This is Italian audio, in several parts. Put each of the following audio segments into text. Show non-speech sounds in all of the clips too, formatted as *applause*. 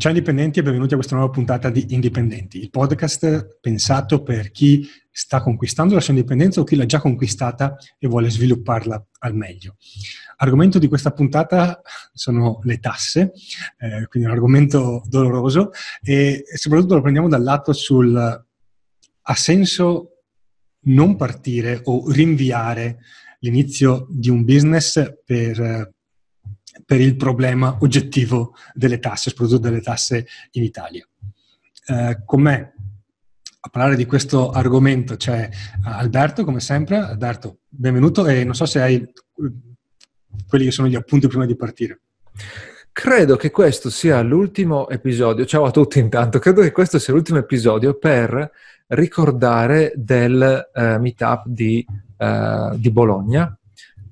Ciao indipendenti e benvenuti a questa nuova puntata di Indipendenti, il podcast pensato per chi sta conquistando la sua indipendenza o chi l'ha già conquistata e vuole svilupparla al meglio. Argomento di questa puntata sono le tasse, eh, quindi un argomento doloroso e soprattutto lo prendiamo dal lato sul ha senso non partire o rinviare l'inizio di un business per per il problema oggettivo delle tasse, soprattutto delle tasse in Italia. Eh, con me a parlare di questo argomento c'è Alberto, come sempre. Alberto, benvenuto e non so se hai quelli che sono gli appunti prima di partire. Credo che questo sia l'ultimo episodio, ciao a tutti intanto, credo che questo sia l'ultimo episodio per ricordare del uh, meetup di, uh, di Bologna,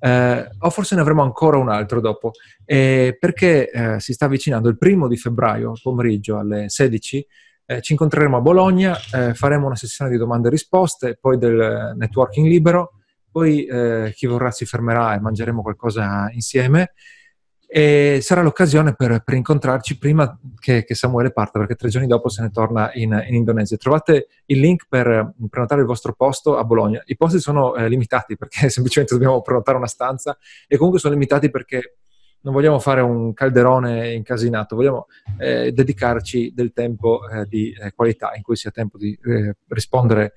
eh, o forse ne avremo ancora un altro dopo, eh, perché eh, si sta avvicinando il primo di febbraio, pomeriggio alle 16, eh, ci incontreremo a Bologna, eh, faremo una sessione di domande e risposte, poi del networking libero, poi eh, chi vorrà si fermerà e mangeremo qualcosa insieme e sarà l'occasione per, per incontrarci prima che, che, Samuele parta, perché tre giorni dopo se ne torna in, in, Indonesia. Trovate il link per prenotare il vostro posto a Bologna. I posti sono eh, limitati perché *laughs* semplicemente dobbiamo prenotare una stanza e comunque sono limitati perché non vogliamo fare un calderone incasinato, vogliamo eh, dedicarci del tempo eh, di eh, qualità in cui sia tempo di eh, rispondere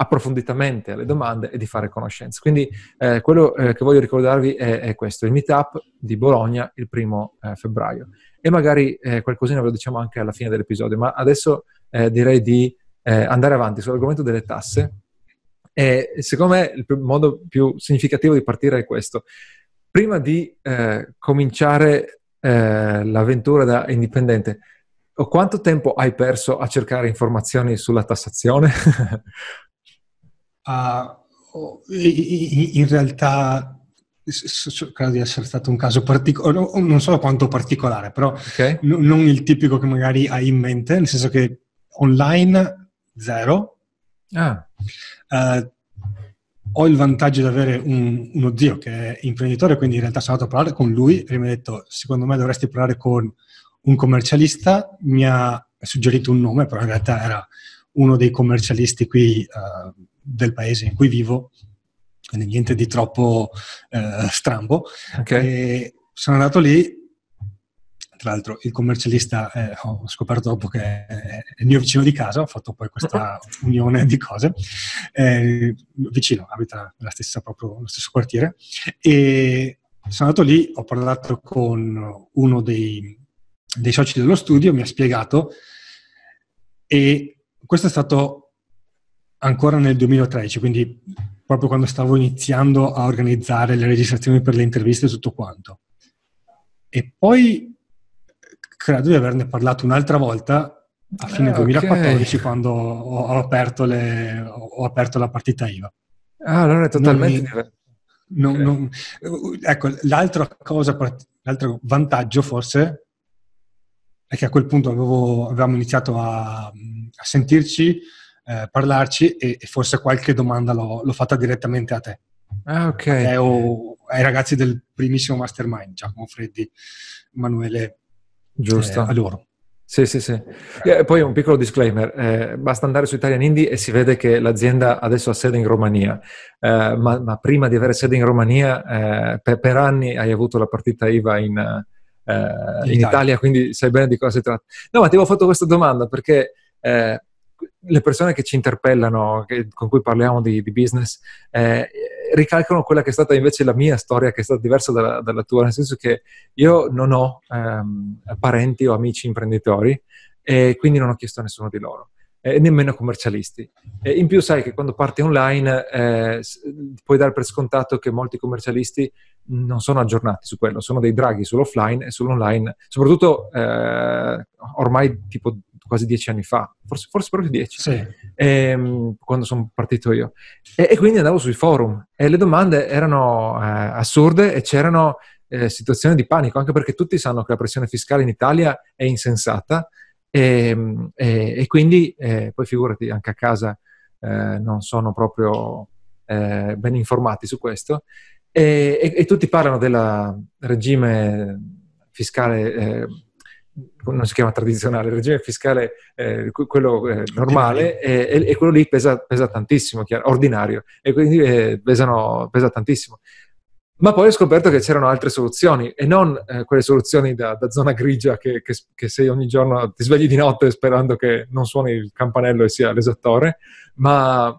approfonditamente alle domande e di fare conoscenza. Quindi eh, quello eh, che voglio ricordarvi è, è, questo, il meetup di Bologna il primo eh, febbraio. E magari eh, qualcosina ve lo diciamo anche alla fine dell'episodio, ma adesso eh, direi di eh, andare avanti sull'argomento delle tasse. E secondo me il modo più significativo di partire è questo. Prima di cominciare l'avventura da indipendente, quanto tempo hai perso a cercare informazioni sulla tassazione? *laughs* uh, in realtà credo di essere stato un caso particolare, non so quanto particolare, però okay. n- non il tipico che magari hai in mente, nel senso che online zero. Ah. Uh, ho il vantaggio di avere un, uno zio che è imprenditore, quindi in realtà sono andato a parlare con lui e mi ha detto, secondo me dovresti parlare con un commercialista, mi ha suggerito un nome, però in realtà era uno dei commercialisti qui uh, del paese in cui vivo, quindi niente di troppo uh, strambo. Okay. sono andato lì, tra l'altro il commercialista eh, ho scoperto dopo che è il mio vicino di casa, ho fatto poi questa *laughs* unione di cose, eh, vicino, abita stessa, proprio, nello stesso quartiere, e sono andato lì, ho parlato con uno dei, dei soci dello studio, mi ha spiegato e questo è stato ancora nel 2013, quindi proprio quando stavo iniziando a organizzare le registrazioni per le interviste e tutto quanto. E poi credo di averne parlato un'altra volta a fine eh, 2014 okay. quando ho, ho, aperto le, ho, aperto la partita IVA. Ah, allora è totalmente. Non, okay. non, ecco, l'altra cosa, l'altro vantaggio forse è che a quel punto avevo, avevamo iniziato a, a sentirci, eh, parlarci e, e, forse qualche domanda l'ho, l'ho, fatta direttamente a te. Ah, ok. Eh, o ai ragazzi del primissimo mastermind, Giacomo Freddi, Emanuele. Giusto. Eh, a loro. Sì, sì, sì. E poi un piccolo disclaimer, eh, basta andare su Italian Indie e si vede che l'azienda adesso ha sede in Romania, eh, ma, ma, prima di avere sede in Romania eh, per, per, anni hai avuto la partita IVA in, eh, in, Italia. Italia. quindi sai bene di cosa si tratta. No, ma ti avevo fatto questa domanda perché eh, le persone che ci interpellano, che, con cui parliamo di, di business, eh, ricalcano quella che è stata invece la mia storia, che è stata diversa dalla, dalla tua, nel senso che io non ho ehm, parenti o amici imprenditori e quindi non ho chiesto a nessuno di loro e nemmeno commercialisti. E in più sai che quando parti online eh, puoi dare per scontato che molti commercialisti non sono aggiornati su quello, sono dei draghi sull'offline e sull'online, soprattutto eh, ormai tipo quasi dieci anni fa, forse, forse proprio dieci, sì. ehm, quando sono partito io. E, e, quindi andavo sui forum e le domande erano eh, assurde e c'erano eh, situazioni di panico, anche perché tutti sanno che la pressione fiscale in Italia è insensata e, ehm, e, e quindi eh, poi figurati anche a casa eh, non sono proprio eh, ben informati su questo e, e, tutti parlano del regime fiscale non si chiama tradizionale, il regime fiscale, eh, quello eh, normale, e, e, quello lì pesa, pesa tantissimo, chiaro, ordinario, e quindi eh, pesano, pesa tantissimo. Ma poi ho scoperto che c'erano altre soluzioni e non eh, quelle soluzioni da, da zona grigia che, che, che, sei ogni giorno ti svegli di notte sperando che non suoni il campanello e sia l'esattore, ma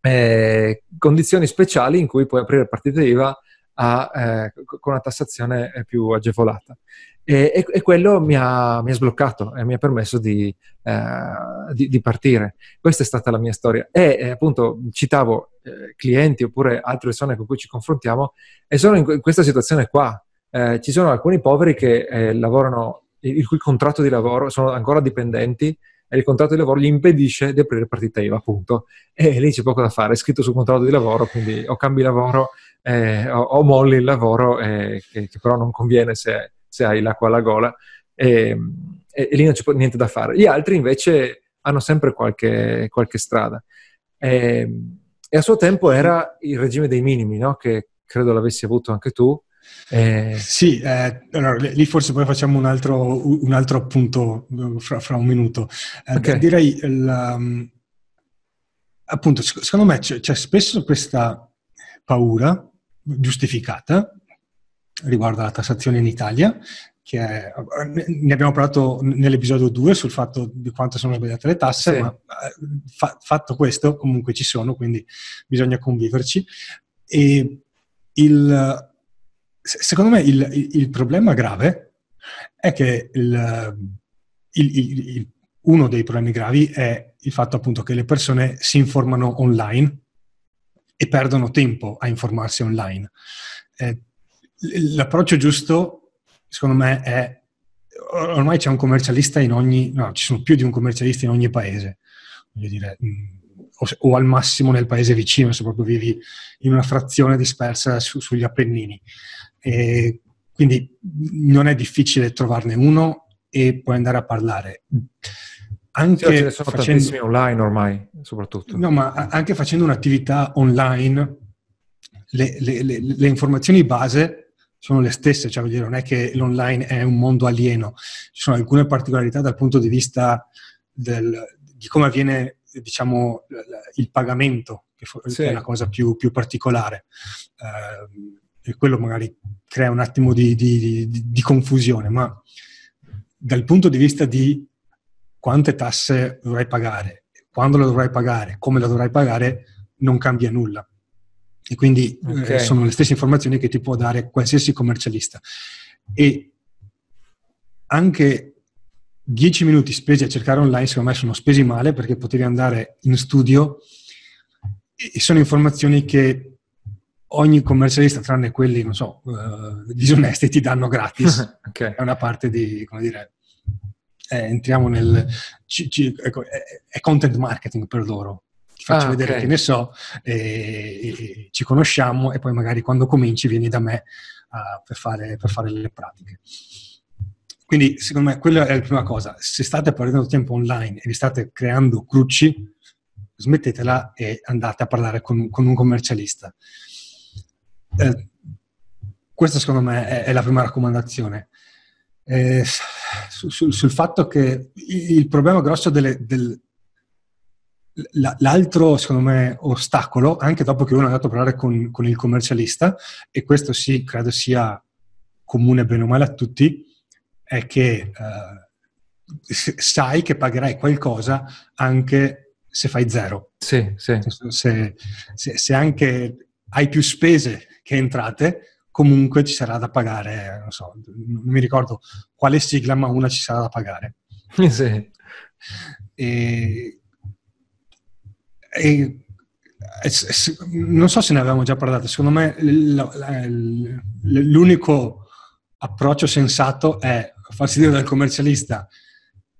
eh, condizioni speciali in cui puoi aprire partite IVA a, eh, con una tassazione più agevolata. E, e, e quello mi ha, mi ha, sbloccato e mi ha permesso di, eh, di, di, partire. Questa è stata la mia storia. E eh, appunto citavo eh, clienti oppure altre persone con cui ci confrontiamo e sono in, questa situazione qua. Eh, ci sono alcuni poveri che eh, lavorano, il cui contratto di lavoro sono ancora dipendenti e il contratto di lavoro gli impedisce di aprire partita IVA, appunto. E lì c'è poco da fare, è scritto sul contratto di lavoro, quindi o cambi lavoro eh, o, o, molli il lavoro, eh, che, che, però non conviene se, se, hai l'acqua alla gola, e, e, e, lì non c'è niente da fare. Gli altri invece hanno sempre qualche, qualche strada. E, e, a suo tempo era il regime dei minimi, no? che credo l'avessi avuto anche tu, eh... Sì, eh, allora, lì forse poi facciamo un altro, un altro appunto fra, fra, un minuto. Eh, okay. Direi, la, um, appunto, secondo me c'è, c'è, spesso questa paura giustificata riguardo alla tassazione in Italia, che è, ne abbiamo parlato nell'episodio 2 sul fatto di quanto sono sbagliate le tasse, sì. ma eh, fa, fatto questo comunque ci sono, quindi bisogna conviverci. E il secondo me il, il, problema grave è che il, il, uno dei problemi gravi è il fatto appunto che le persone si informano online e perdono tempo a informarsi online. Eh, l'approccio giusto, secondo me, è ormai c'è un commercialista in ogni, no, ci sono più di un commercialista in ogni paese, voglio dire, mm, o, o al massimo nel paese vicino, se proprio vivi in una frazione dispersa su, sugli Appennini. E quindi non è difficile trovarne uno e puoi andare a parlare. Anche sì, ce ne sono facendo, tantissimi online ormai, soprattutto. No, ma anche facendo un'attività online, le, le, le, le informazioni base sono le stesse, cioè dire, non è che l'online è un mondo alieno, ci sono alcune particolarità dal punto di vista del, di come avviene diciamo, il pagamento, che, sì. è la cosa più, più particolare. Uh, e quello magari crea un attimo di, di, di, di, confusione, ma dal punto di vista di quante tasse dovrai pagare, quando le dovrai pagare, come le dovrai pagare, non cambia nulla. E quindi eh, okay. eh, sono le stesse informazioni che ti può dare qualsiasi commercialista. E anche 10 minuti spesi a cercare online, secondo me, sono spesi male perché potevi andare in studio e sono informazioni che ogni commercialista, tranne quelli, non so, uh, disonesti, ti danno gratis. *laughs* okay. È una parte di, come dire, eh, entriamo nel... Ci, ci, ecco, è, è, content marketing per loro. Ti faccio ah, vedere okay. che ne so, e, e, ci conosciamo e poi magari quando cominci vieni da me uh, per, fare, per fare le pratiche. Quindi, secondo me, quella è la prima cosa. Se state perdendo tempo online e vi state creando cruci, smettetela e andate a parlare con, con un commercialista. Eh, questa secondo me è, è, la prima raccomandazione. Eh, su, su, sul fatto che il problema grosso delle, del, l'altro, secondo me, ostacolo, anche dopo che uno è andato a parlare con, con il commercialista, e questo sì, credo sia comune bene o male a tutti, è che eh, sai che pagherai qualcosa anche se fai zero. Sì, sì. Se, se, se anche hai più spese che entrate, comunque ci sarà da pagare, non so, non mi ricordo quale sigla, ma una ci sarà da pagare. *laughs* sì. E, e, non so se ne avevamo già parlato, secondo me l'unico approccio sensato è farsi dire dal commercialista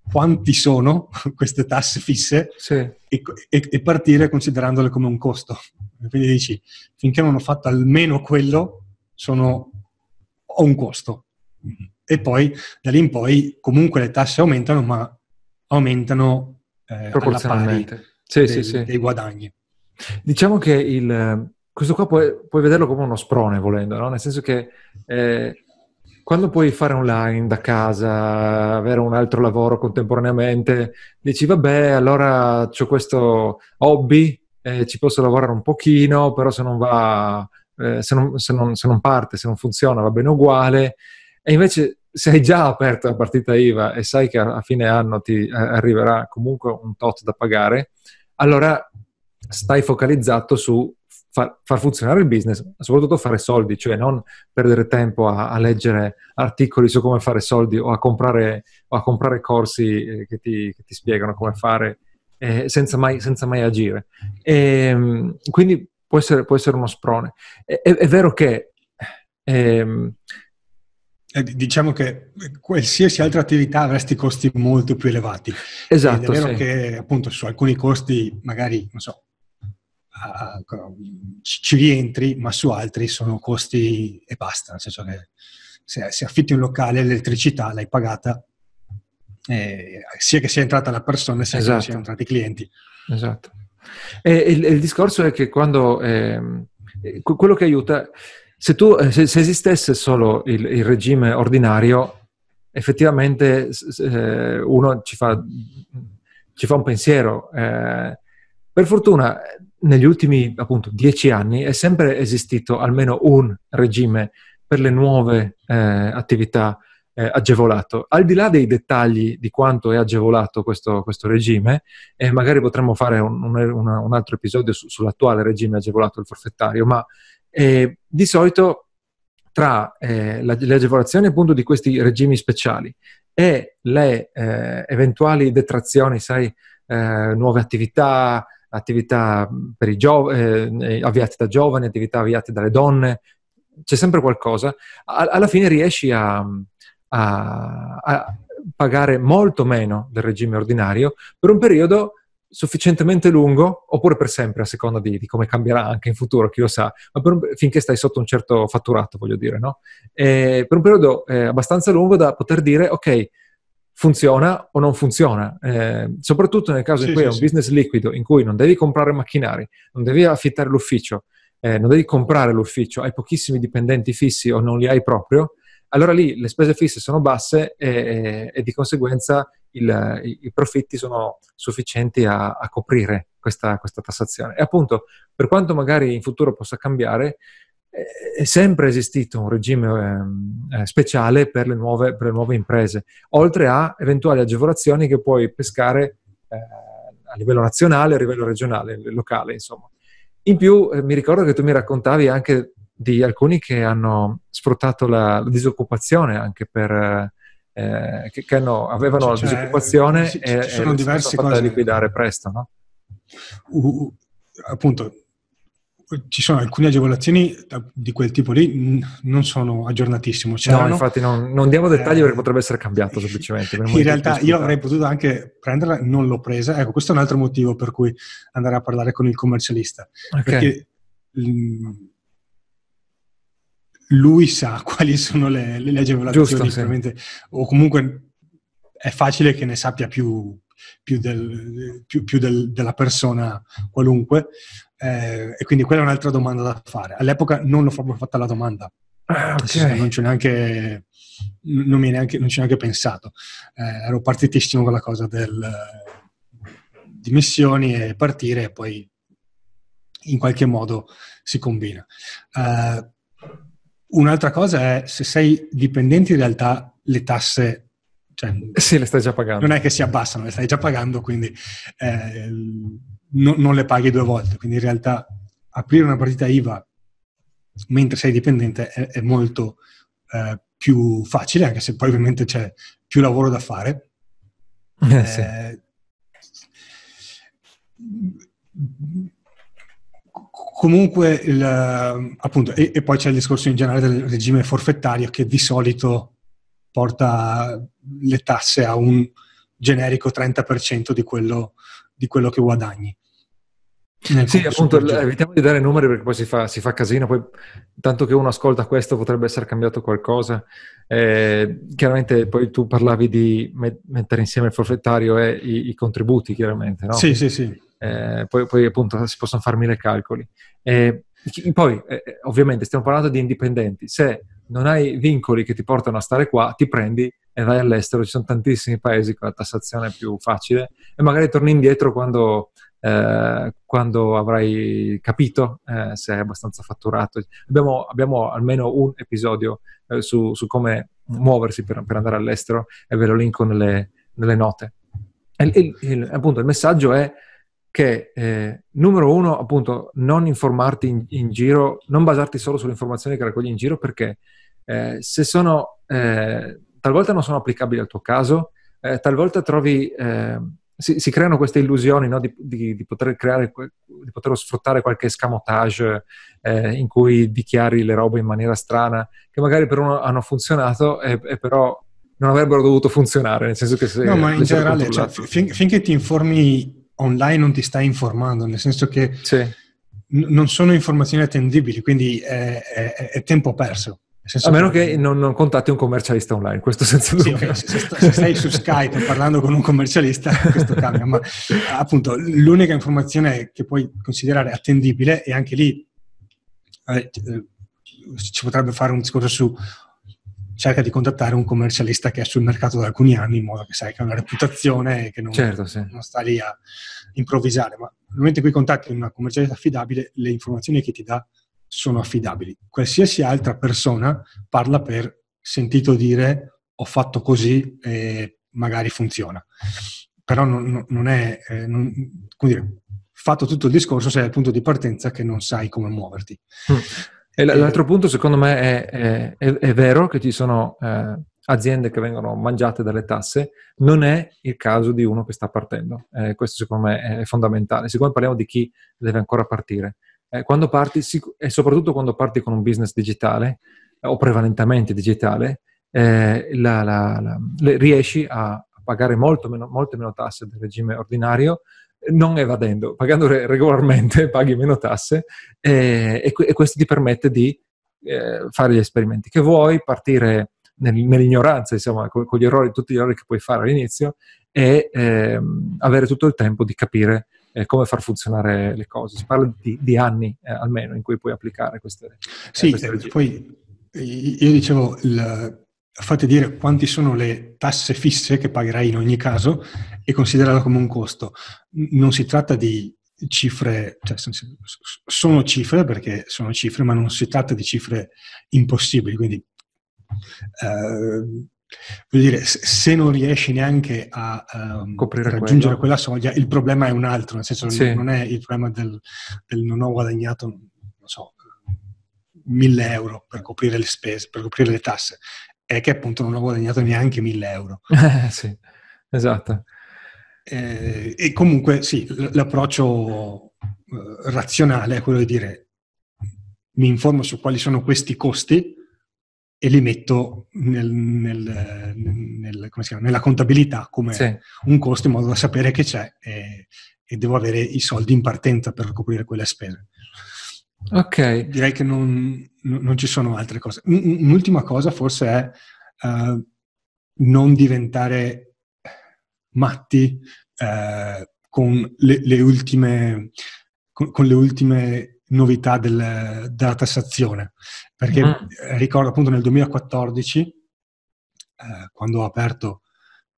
quanti sono *laughs* queste tasse fisse sì. e, e, e, partire considerandole come un costo. Quindi dici, finché non ho fatto almeno quello, sono, ho un costo. E poi da lì in poi comunque le tasse aumentano, ma aumentano eh, proporzionalmente sì, dei, sì, sì. dei guadagni. Diciamo che il, questo qua puoi, puoi, vederlo come uno sprone volendo, no? nel senso che eh, quando puoi fare online da casa, avere un altro lavoro contemporaneamente, dici vabbè, allora ho questo hobby, eh, ci posso lavorare un pochino, però se non va, eh, se, non, se, non, se non parte, se non funziona, va bene uguale. E invece se hai già aperto la partita IVA e sai che a fine anno ti eh, arriverà comunque un tot da pagare, allora stai focalizzato su far, far, funzionare il business, soprattutto fare soldi, cioè non perdere tempo a, a, leggere articoli su come fare soldi o a comprare, o a comprare corsi eh, che, ti, che, ti, spiegano come fare eh, senza, mai, senza, mai, agire. E, ehm, quindi può essere, può essere, uno sprone. È, è, è vero che... Ehm, eh, diciamo che qualsiasi altra attività avresti costi molto più elevati. Esatto. Ed è vero sì. che appunto su alcuni costi magari, non so, ci rientri, ma su altri sono costi e basta, nel senso che se, se affitti un locale, l'elettricità l'hai pagata, eh, sia che sia entrata la persona, sia esatto. che siano entrati i clienti. Esatto. E il, il discorso è che quando eh, quello che aiuta, se, tu, eh, se, se esistesse solo il, il, regime ordinario, effettivamente eh, uno ci fa, ci fa, un pensiero. Eh, per fortuna negli ultimi appunto dieci anni è sempre esistito almeno un regime per le nuove eh, attività eh, agevolato. Al di là dei dettagli di quanto è agevolato questo, questo regime, e magari potremmo fare un, un, un altro episodio su, sull'attuale regime agevolato del forfettario, ma eh, di solito tra eh, la, le agevolazioni appunto di questi regimi speciali e le eh, eventuali detrazioni, sai, eh, nuove attività, attività gio- eh, avviate da giovani, attività avviate dalle donne, c'è sempre qualcosa. A- alla fine riesci a, a, a, pagare molto meno del regime ordinario per un periodo sufficientemente lungo, oppure per sempre, a seconda di, di come cambierà anche in futuro, chi lo sa, ma un, finché stai sotto un certo fatturato, voglio dire, no? E per un periodo eh, abbastanza lungo da poter dire, ok, funziona o non funziona, eh, soprattutto nel caso sì, in cui sì, è un sì. business liquido, in cui non devi comprare macchinari, non devi affittare l'ufficio, eh, non devi comprare l'ufficio, hai pochissimi dipendenti fissi o non li hai proprio, allora lì le spese fisse sono basse e, e di conseguenza il, i, profitti sono sufficienti a, a coprire questa, questa tassazione. E appunto, per quanto magari in futuro possa cambiare, è sempre esistito un regime eh, speciale per le, nuove, per le, nuove, imprese, oltre a eventuali agevolazioni che puoi pescare eh, a livello nazionale, a livello regionale, locale, insomma. In più eh, mi ricordo che tu mi raccontavi anche di alcuni che hanno sfruttato la, la disoccupazione anche per... Eh, che, che hanno, avevano cioè, la disoccupazione ci, e, ci sono e diverse cose da liquidare presto, no? Uh, appunto, ci sono alcune agevolazioni di quel tipo lì, non sono aggiornatissimo. C'erano, no, infatti non, non diamo dettagli eh, perché potrebbe essere cambiato semplicemente. In realtà io avrei potuto anche prenderla, non l'ho presa. Ecco, questo è un altro motivo per cui andare a parlare con il commercialista. Okay. Perché mh, lui sa *laughs* quali sono le, le agevolazioni, Giusto, sì. o comunque è facile che ne sappia più, più, del, più, più del, della persona qualunque. Eh, e quindi quella è un'altra domanda da fare. All'epoca non l'ho proprio fatta la domanda. Ah, okay. Non ci neanche, non, mi neanche, non ci ho neanche pensato. Eh, ero partitissimo con la cosa del, di missioni e partire e poi in qualche modo si combina. Uh, un'altra cosa è se sei dipendente in realtà le tasse cioè, sì, le stai già pagando. Non è che si abbassano, le stai già pagando, quindi eh, no, non le paghi due volte. Quindi in realtà aprire una partita IVA mentre sei dipendente è, è molto eh, più facile, anche se poi ovviamente c'è più lavoro da fare. Eh, sì. Eh, comunque, il, appunto, e, e, poi c'è il discorso in generale del regime forfettario che di solito porta le tasse a un generico 30% di quello, di quello che guadagni. Sì, appunto, evitiamo di dare numeri perché poi si fa, si fa, casino, poi tanto che uno ascolta questo potrebbe essere cambiato qualcosa. Eh, chiaramente poi tu parlavi di met- mettere insieme il forfettario e i, i contributi, chiaramente, no? Sì, sì, sì. Eh, poi, poi, appunto si possono fare mille calcoli. Eh, poi, eh, ovviamente, stiamo parlando di indipendenti. Se non hai vincoli che ti portano a stare qua, ti prendi e vai all'estero. Ci sono tantissimi paesi con la tassazione più facile e magari torni indietro quando, eh, quando avrai capito eh, se è abbastanza fatturato. Abbiamo, abbiamo almeno un episodio su, su, come muoversi per, per, andare all'estero e ve lo linko nelle, nelle note. Il, il, il, appunto, il messaggio è che, eh, numero uno, appunto, non informarti in, in, giro, non basarti solo sulle informazioni che raccogli in giro, perché eh, se sono, eh, talvolta non sono applicabili al tuo caso, eh, talvolta trovi, eh, si, si, creano queste illusioni no, di, di, di, poter creare, di poter sfruttare qualche escamotage eh, in cui dichiari le robe in maniera strana, che magari per uno hanno funzionato e, e però non avrebbero dovuto funzionare, nel senso che se... No, ma in generale, cioè, fin, finché ti informi online non ti stai informando, nel senso che sì. n- non sono informazioni attendibili, quindi è, è, è tempo perso. A meno che, che non, non, contatti un commercialista online, questo senza dubbio. Sì, okay, se, se, stai su Skype *laughs* parlando con un commercialista, questo cambia, ma appunto l'unica informazione che puoi considerare attendibile e anche lì eh, ci potrebbe fare un discorso su cerca di contattare un commercialista che è sul mercato da alcuni anni in modo che sai che ha una reputazione e che non, certo, sì. non sta lì a improvvisare. Ma nel momento in cui contatti una commercialista affidabile, le informazioni che ti dà sono affidabili. Qualsiasi altra persona parla per sentito dire ho fatto così e magari funziona. Però non, non è, eh, non, come dire, fatto tutto il discorso sei al punto di partenza che non sai come muoverti. Mm. E l'altro punto, secondo me, è, è, è vero che ci sono eh, aziende che vengono mangiate dalle tasse, non è il caso di uno che sta partendo. Eh, questo, secondo me, è fondamentale. Siccome parliamo di chi deve ancora partire, eh, quando parti, e soprattutto quando parti con un business digitale o prevalentemente digitale, eh, la, la, la, riesci a pagare molto meno, molte meno tasse del regime ordinario non evadendo, pagando regolarmente, *laughs* paghi meno tasse e, e, e questo ti permette di eh, fare gli esperimenti che vuoi, partire nel, nell'ignoranza, insomma, con, con, gli errori, tutti gli errori che puoi fare all'inizio e ehm, avere tutto il tempo di capire eh, come far funzionare le cose. Si parla di, di anni eh, almeno in cui puoi applicare queste. Eh, sì, queste poi io dicevo, il, fate dire quanti sono le tasse fisse che pagherai in ogni caso e considerarlo come un costo. Non si tratta di cifre, cioè sono cifre perché sono cifre, ma non si tratta di cifre impossibili. Quindi, eh, voglio dire, se non riesci neanche a um, raggiungere quello. quella soglia, il problema è un altro, nel senso sì. non è il problema del, del non ho guadagnato, non so, mille euro per coprire le spese, per coprire le tasse è che appunto non ho guadagnato neanche 1000 euro. *laughs* Eh, sì, esatto. Eh, e comunque sì, l'approccio eh, razionale è quello di dire mi informo su quali sono questi costi e li metto nel, nel, nel, chiama, nella contabilità come sì. un costo in modo da sapere che c'è e, e devo avere i soldi in partenza per coprire quelle spese. Ok. Direi che non, non ci sono altre cose. Un'ultima cosa forse è uh, non diventare matti uh, con, le, le ultime, con, con, le ultime novità del, della tassazione. Perché mm. ricordo appunto nel 2014, uh, eh, quando ho aperto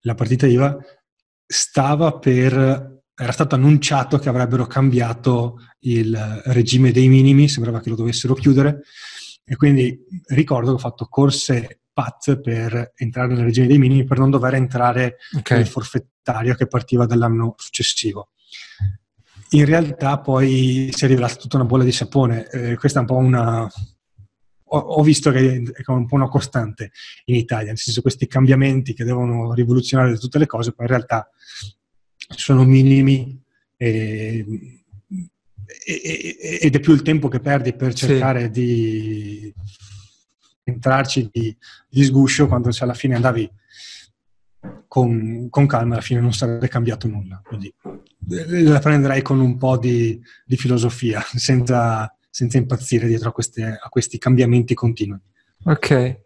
la partita IVA, stava per era stato annunciato che avrebbero cambiato il regime dei minimi, sembrava che lo dovessero chiudere e quindi ricordo che ho fatto corse PAT per entrare nel regime dei minimi per non dover entrare okay. nel forfettario che partiva dall'anno successivo. In realtà poi si è rivelata tutta una bolla di sapone, eh, questa è un po' una... Ho, ho visto che è un po' una costante in Italia, nel senso questi cambiamenti che devono rivoluzionare tutte le cose, poi in realtà sono minimi e, e, ed è più il tempo che perdi per cercare sì. di entrarci di, di, sguscio quando se alla fine andavi con, con, calma alla fine non sarebbe cambiato nulla quindi la prenderei con un po' di, di filosofia *laughs* senza, senza, impazzire dietro a, queste, a questi cambiamenti continui Ok,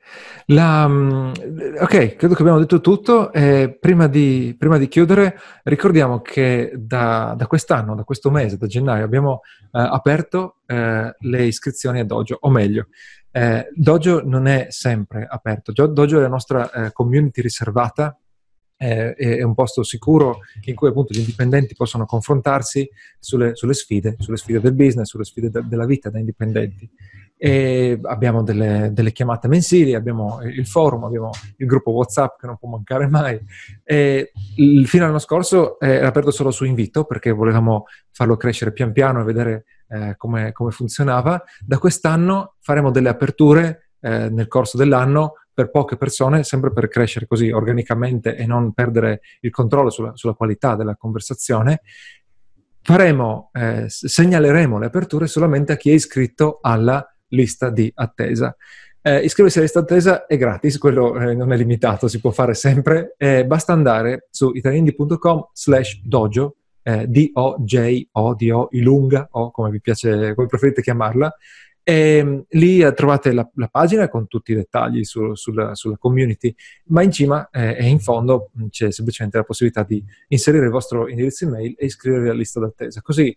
La, mm, ok, credo che abbiamo detto tutto. Eh, prima, di, prima, di, chiudere, ricordiamo che da, da, quest'anno, da questo mese, da gennaio, abbiamo eh, aperto eh, le iscrizioni a Dojo, o meglio, Eh, Dojo non è sempre aperto, Dojo è la nostra eh, community riservata, eh, è un posto sicuro in cui appunto gli indipendenti possono confrontarsi sulle, sulle sfide, sulle sfide del business, sulle sfide de- della vita da indipendenti. E abbiamo delle, delle, chiamate mensili, abbiamo il forum, abbiamo il gruppo WhatsApp che non può mancare mai. E il, fino all'anno scorso era aperto solo su invito perché volevamo farlo crescere pian piano e vedere eh, come, come, funzionava. Da quest'anno faremo delle aperture eh, nel corso dell'anno per poche persone, sempre per crescere così organicamente e non perdere il controllo sulla, sulla qualità della conversazione faremo, eh, segnaleremo le aperture solamente a chi è iscritto alla lista di attesa. Eh, iscriversi alla lista attesa è gratis, quello eh, non è limitato, si può fare sempre. Eh, basta andare su italiandi.com slash dojo, eh, D-O-J-O, D-O, ilunga, o come vi piace, come preferite chiamarla. E, um, lì trovate la, la, pagina con tutti i dettagli su, sulla, sulla, community, ma in cima eh, e in fondo c'è semplicemente la possibilità di inserire il vostro indirizzo email e iscrivervi alla lista d'attesa. Così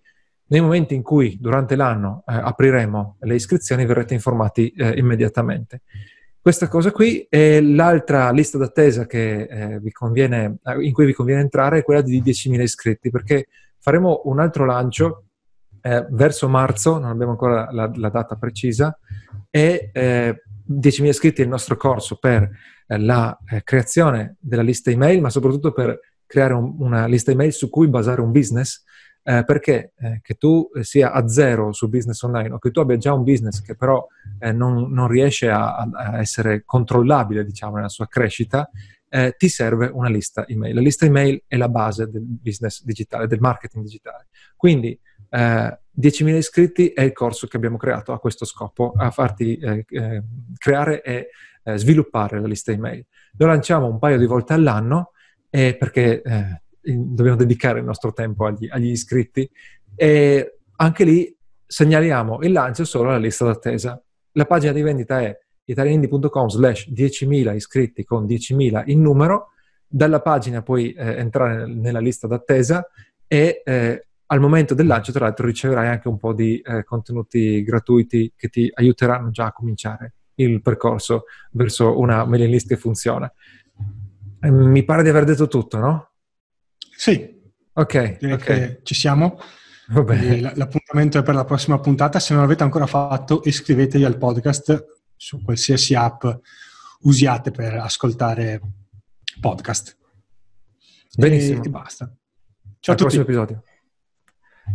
nei momenti in cui durante l'anno eh, apriremo le iscrizioni verrete informati eh, immediatamente. Questa cosa qui è l'altra lista d'attesa eh, conviene, eh, in cui vi conviene entrare, è quella di 10.000 iscritti, perché faremo un altro lancio eh, verso marzo, non abbiamo ancora la, la data precisa, e 10.000 eh, iscritti è il nostro corso per la creazione della lista email, ma soprattutto per creare un, una lista email su cui basare un business eh, perché eh, che tu sia a zero sul business online o che tu abbia già un business che però eh, non, non, riesce a, a, essere controllabile, diciamo, nella sua crescita, eh, ti serve una lista email. La lista email è la base del business digitale, del marketing digitale. Quindi 10.000 eh, iscritti è il corso che abbiamo creato a questo scopo, a farti eh, creare e sviluppare la lista email. Lo lanciamo un paio di volte all'anno perché dobbiamo dedicare il nostro tempo agli, agli iscritti e anche lì segnaliamo il lancio solo alla lista d'attesa. La pagina di vendita è italianindi.com slash 10.000 iscritti con 10.000 in numero, dalla pagina puoi eh, entrare nella lista d'attesa e eh, al momento del lancio tra l'altro riceverai anche un po' di eh, contenuti gratuiti che ti aiuteranno già a cominciare il percorso verso una mailing list che funziona. Mi pare di aver detto tutto, no? Sì. Ok. Okay. ci siamo. L'appuntamento è per la prossima puntata. Se non l'avete ancora fatto, iscrivetevi al podcast su qualsiasi app usiate per ascoltare podcast. Benissimo. E basta. Ciao Al a tutti. prossimo episodio.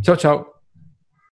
Ciao ciao.